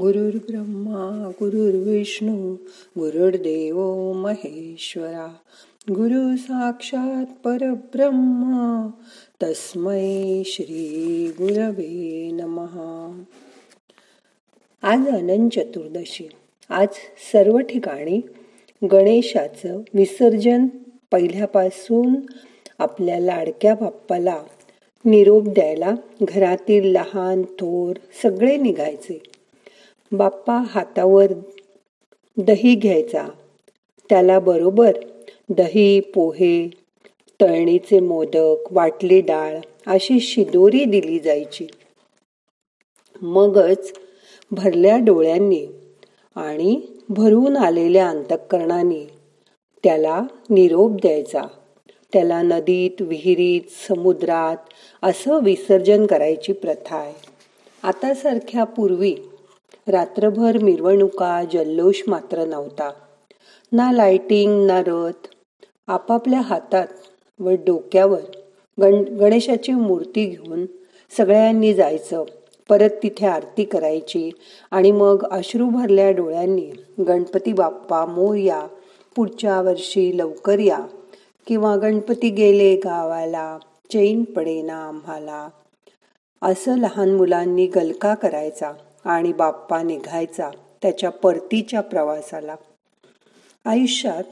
गुरुर्ब्रह्मा गुरुर्विष्णू गुरुर्देव महेश्वरा. गुरु साक्षात परब्रह्मा तस्मै श्री गुरवे नमहा आज अनंत चतुर्दशी. आज सर्व ठिकाणी गणेशाचं विसर्जन पहिल्यापासून आपल्या लाडक्या बाप्पाला निरोप द्यायला घरातील लहान थोर सगळे निघायचे. बाप्पा हातावर दही घ्यायचा. त्याला बरोबर दही पोहे तळणीचे मोदक वाटली डाळ अशी शिदोरी दिली जायची. मगच भरल्या डोळ्यांनी आणि भरून आलेल्या अंतःकरणाने त्याला निरोप द्यायचा. त्याला नदीत विहिरीत समुद्रात असं विसर्जन करायची प्रथा आहे. आतासारख्या पूर्वी रात्रभर मिरवणुका जल्लोष मात्र नव्हता. ना लाइटिंग ना रथ. आपापल्या हातात व डोक्यावर गण गणेशाची मूर्ती घेऊन सगळ्यांनी जायचं. परत तिथे आरती करायची आणि मग अश्रू भरल्या डोळ्यांनी गणपती बाप्पा मोर्या पुढच्या वर्षी लवकर या किंवा गणपती गेले गावाला चैन पडेना आम्हाला. असं लहान मुलांनी गलका करायचा. आणि बाप्पा निघायचा त्याच्या परतीच्या प्रवासाला. आयुष्यात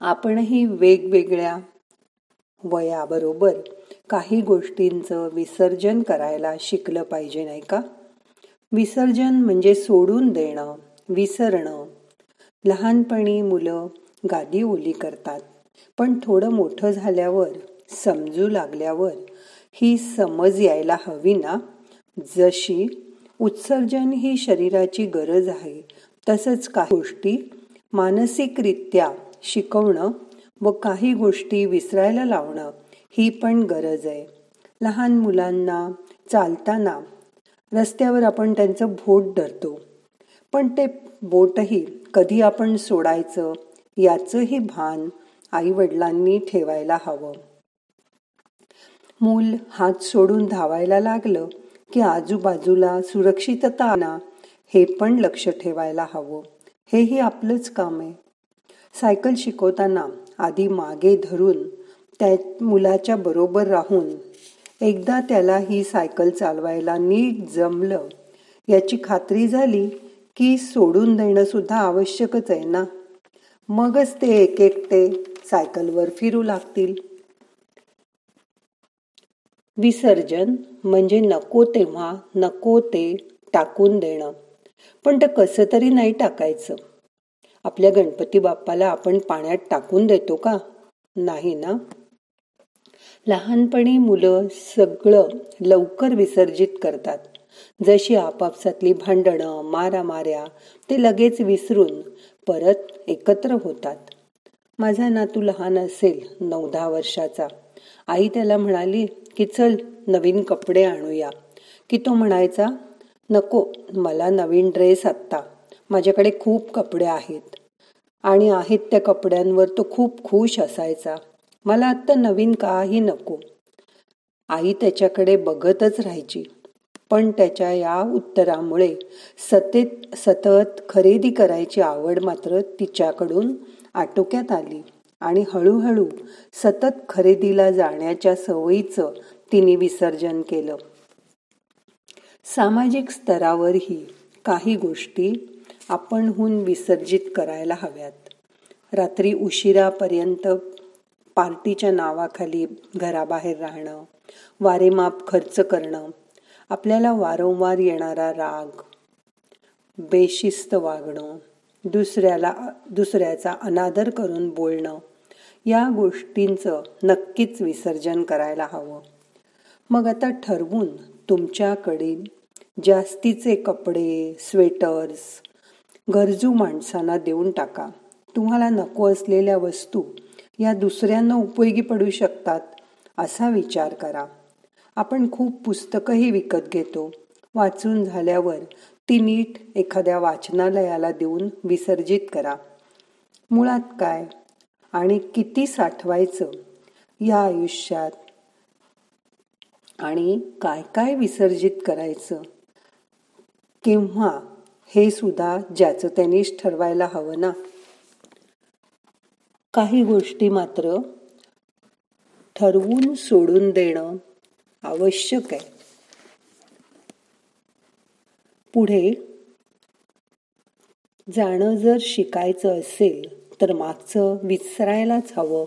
आपणही वेगवेगळ्या वयाबरोबर काही गोष्टींचं विसर्जन करायला शिकलं पाहिजे नाही का? विसर्जन म्हणजे सोडून देणं विसरणं. लहानपणी मुलं गादी ओली करतात पण थोडं मोठं झाल्यावर समजू लागल्यावर ही समज यायला हवी ना? जशी उत्सर्जन ही शरीराची गरज आहे. तसंच काही गोष्टी मानसिकरित्या शिकवणं व काही गोष्टी विसरायला लावणं ही पण गरज आहे. लहान मुलांना चालताना रस्त्यावर आपण त्यांचं बोट धरतो. पण ते बोटही कधी आपण सोडायचं याचंही भान आई वडिलांनी ठेवायला हवं. मूल हात सोडून धावायला लागलं की आजूबाजूला सुरक्षितता आणा हे पण लक्ष ठेवायला हवं. हेही आपलंच काम आहे. सायकल शिकवताना आधी मागे धरून त्या मुलाच्या बरोबर राहून एकदा त्याला ही सायकल चालवायला नीट जमलं याची खात्री झाली की सोडून देणं सुद्धा आवश्यकच आहे ना? मगच ते एक एकटे सायकलवर फिरू लागतील. विसर्जन म्हणजे नको तेव्हा नको ते टाकून देणं. पण ते कसं तरी नाही टाकायचं. आपल्या गणपती बाप्पाला आपण पाण्यात टाकून देतो का? नाही ना? लहानपणी मुलं सगळं लवकर विसर्जित करतात. जशी आपापसातली भांडणं मारामाऱ्या ते लगेच विसरून परत एकत्र होतात. माझा नातू लहान असेल नऊ दहा वर्षाचा. आई त्याला म्हणाली की चल नवीन कपडे आणूया. की तो म्हणायचा नको मला नवीन ड्रेस आत्ता. माझ्याकडे खूप कपडे आहेत. आणि आहेत त्या कपड्यांवर तो खूप खुश असायचा. मला आत्ता नवीन काही नको. आई त्याच्याकडे बघतच राहायची. पण त्याच्या या उत्तरामुळे सतत सतत खरेदी करायची आवड मात्र तिच्याकडून आटोक्यात आली. आणि हळूहळू सतत खरेदीला जाण्याच्या सवयीचं तिने विसर्जन केलं. सामाजिक स्तरावरही काही गोष्टी आपणहून विसर्जित करायला हव्यात. रात्री उशिरापर्यंत पार्टीच्या नावाखाली घराबाहेर राहणं वारेमाप खर्च करणं आपल्याला वारंवार येणारा राग बेशिस्त वागणं दुसऱ्याला दुसऱ्याचा अनादर करून बोलणं. या गोष्टींचं नक्कीच विसर्जन करायला हवं. मग आता ठरवून तुमच्याकडील जास्तीचे कपडे स्वेटर्स गरजू माणसांना देऊन टाका. तुम्हाला नको असलेल्या वस्तू या दुसऱ्यांना उपयोगी पडू शकतात असा विचार करा. आपण खूप पुस्तकंही विकत घेतो. वाचून झाल्यावर ती नीट एखाद्या वाचनालयाला देऊन विसर्जित करा. मुळात काय? आणि किती साठवायचं? या आयुष्यात आणि काय काय विसर्जित करायचं? किंवा हे सुद्धा ज्याचं त्यांनीच ठरवायला हवं ना? काही गोष्टी मात्र ठरवून सोडून देणं आवश्यक आहे. पुढे जाणं जर शिकायचं असेल तर मागचं विसरायलाच हवं.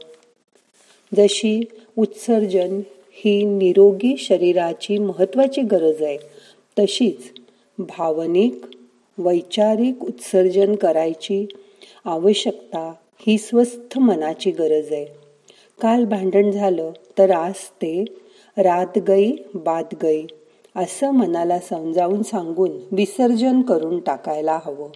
जशी उत्सर्जन ही निरोगी शरीराची महत्त्वाची गरज आहे तशीच भावनिक वैचारिक उत्सर्जन करायची आवश्यकता ही स्वस्थ मनाची गरज आहे. काल भांडण झालं तर आज ते रात गई बाद गई असं मनाला समजावून सांगून विसर्जन करून टाकायला हवं.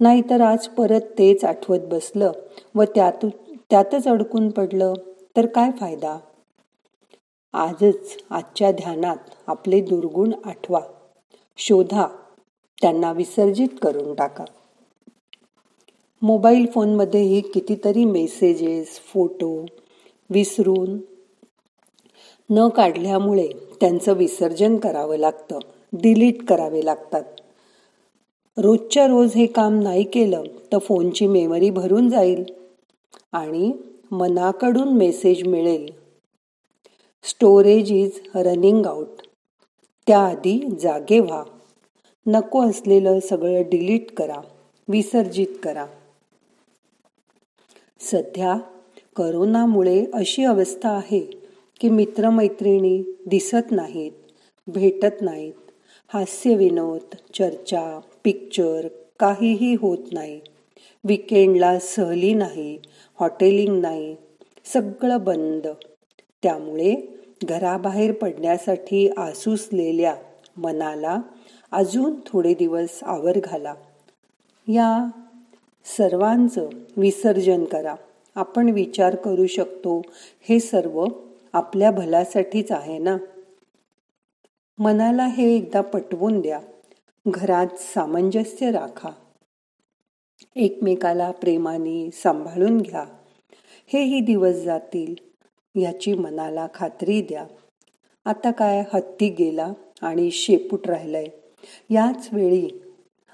नाहीतर आज परत तेच आठवत बसलं व त्यात त्यातच अडकून पडलं. तर काय फायदा? आजच आजच्या ध्यानात आपले दुर्गुण आठवा. शोधा. त्यांना विसर्जित करून टाका. मोबाईल फोनमध्येही कितीतरी मेसेजेस फोटो विसरून न काढल्यामुळे त्यांचं विसर्जन करावं लागतं डिलीट करावे लागतात. रोजच्या रोज हे काम नाही केलं तर फोनची मेमरी भरून जाईल आणि मनाकडून मेसेज मिळेल. स्टोरेज इज रनिंग आउट त्याआधी जागे व्हा. नको असलेलं सगळं डिलीट करा विसर्जित करा. सध्या करोनामुळे अशी अवस्था आहे की मित्रमैत्रिणी दिसत नाहीत भेटत नाहीत. हास्य विनोद चर्चा पिक्चर काहीही होत नाही. विकेंडला सहली नाही हॉटेलिंग नाही सगळं बंद. त्यामुळे घराबाहेर पडण्यासाठी आसूसलेल्या मनाला अजून थोडे दिवस आवर घाला. या सर्वांचं विसर्जन करा. आपण विचार करू शकतो हे सर्व आपल्या भलासाठीच आहे ना? मनाला हे एकदा पटवून द्या. घरात सामंजस्य राखा. एकमेकाला प्रेमाने सांभाळून घ्या. हेही दिवस जातील याची मनाला खात्री द्या. आता काय हत्ती गेला आणि शेपूट राहिलंय. याच वेळी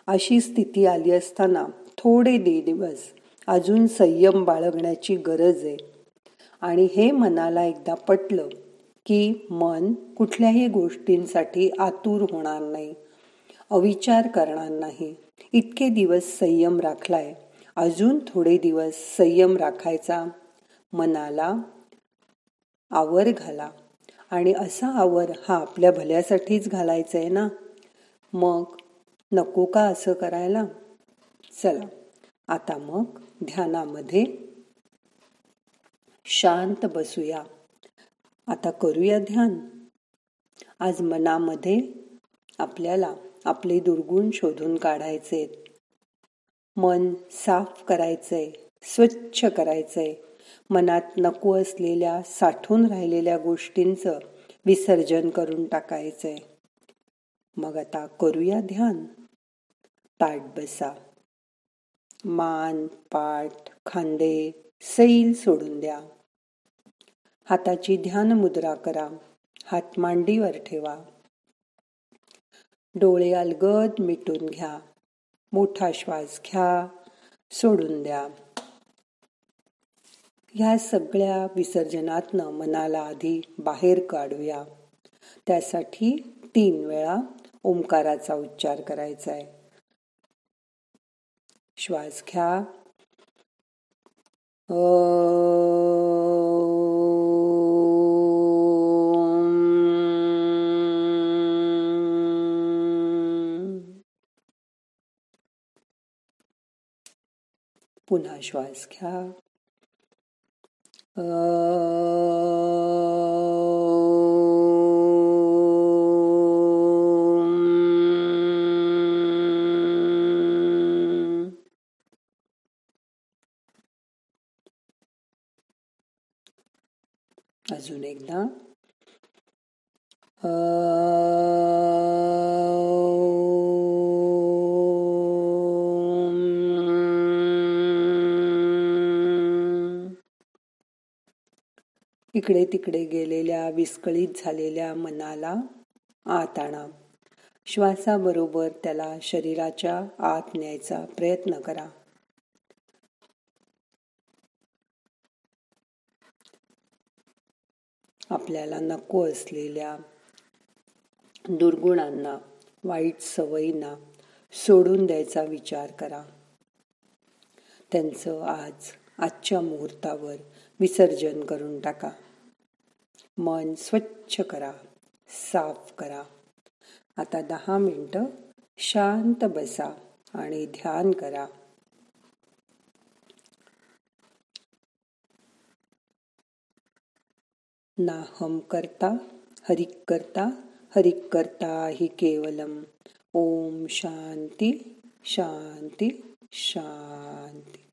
अशी स्थिती आली असताना थोडे दे दिवस. अजून संयम बाळगण्याची गरज आहे. आणि हे मनाला एकदा पटलं की मन कुठल्याही गोष्टींसाठी आतुर होणार नाही. अविचार करणार नाही. इतके दिवस संयम राखलाय. अजून थोडे दिवस संयम राखायचा. मनाला आवर घाला. आणि असा आवर हा आपल्या भल्यासाठीच घालायचा आहे ना? मग नको का असं करायला? चला आता मग ध्यानामध्ये शांत बसूया. आता करूया ध्यान. आज मनामध्ये आपल्याला आपले दुर्गुण शोधून काढायचे मन साफ करायचंय स्वच्छ करायचंय. मनात नको असलेल्या साठून राहिलेल्या गोष्टींचं विसर्जन करून टाकायचंय. मग आता करूया ध्यान. ताट बसा. मान पाठ खांदे सैल सोडून द्या. हाताची ध्यान मुद्रा करा. हात मांडीवर ठेवा. डोळे अलगद मिटून घ्या. मोठा श्वास घ्या. सोडून द्या. ह्या सगळ्या विसर्जनातनं मनाला आधी बाहेर काढूया. त्यासाठी तीन वेळा ओंकाराचा उच्चार करायचा आहे श्वास घ्या. पुन्हा श्वास घ्या. अजून एकदा. इकडे तिकडे गेलेल्या विस्कळीत झालेल्या मनाला आत आणा श्वासाबरोबर त्याला शरीराच्या आत न्यायचा प्रयत्न करा. आपल्याला नको असलेल्या दुर्गुणांना वाईट सवयींना सोडून द्यायचा विचार करा. त्यांचं आज आजच्या मुहूर्तावर विसर्जन करून टाका. मन स्वच्छ करा साफ करा. आता दहा मिनटं शांत बसा आणि ध्यान करा. नाहम करता हरिक करता हरिक करता हि केवलम. ओम शांती शांती शांती.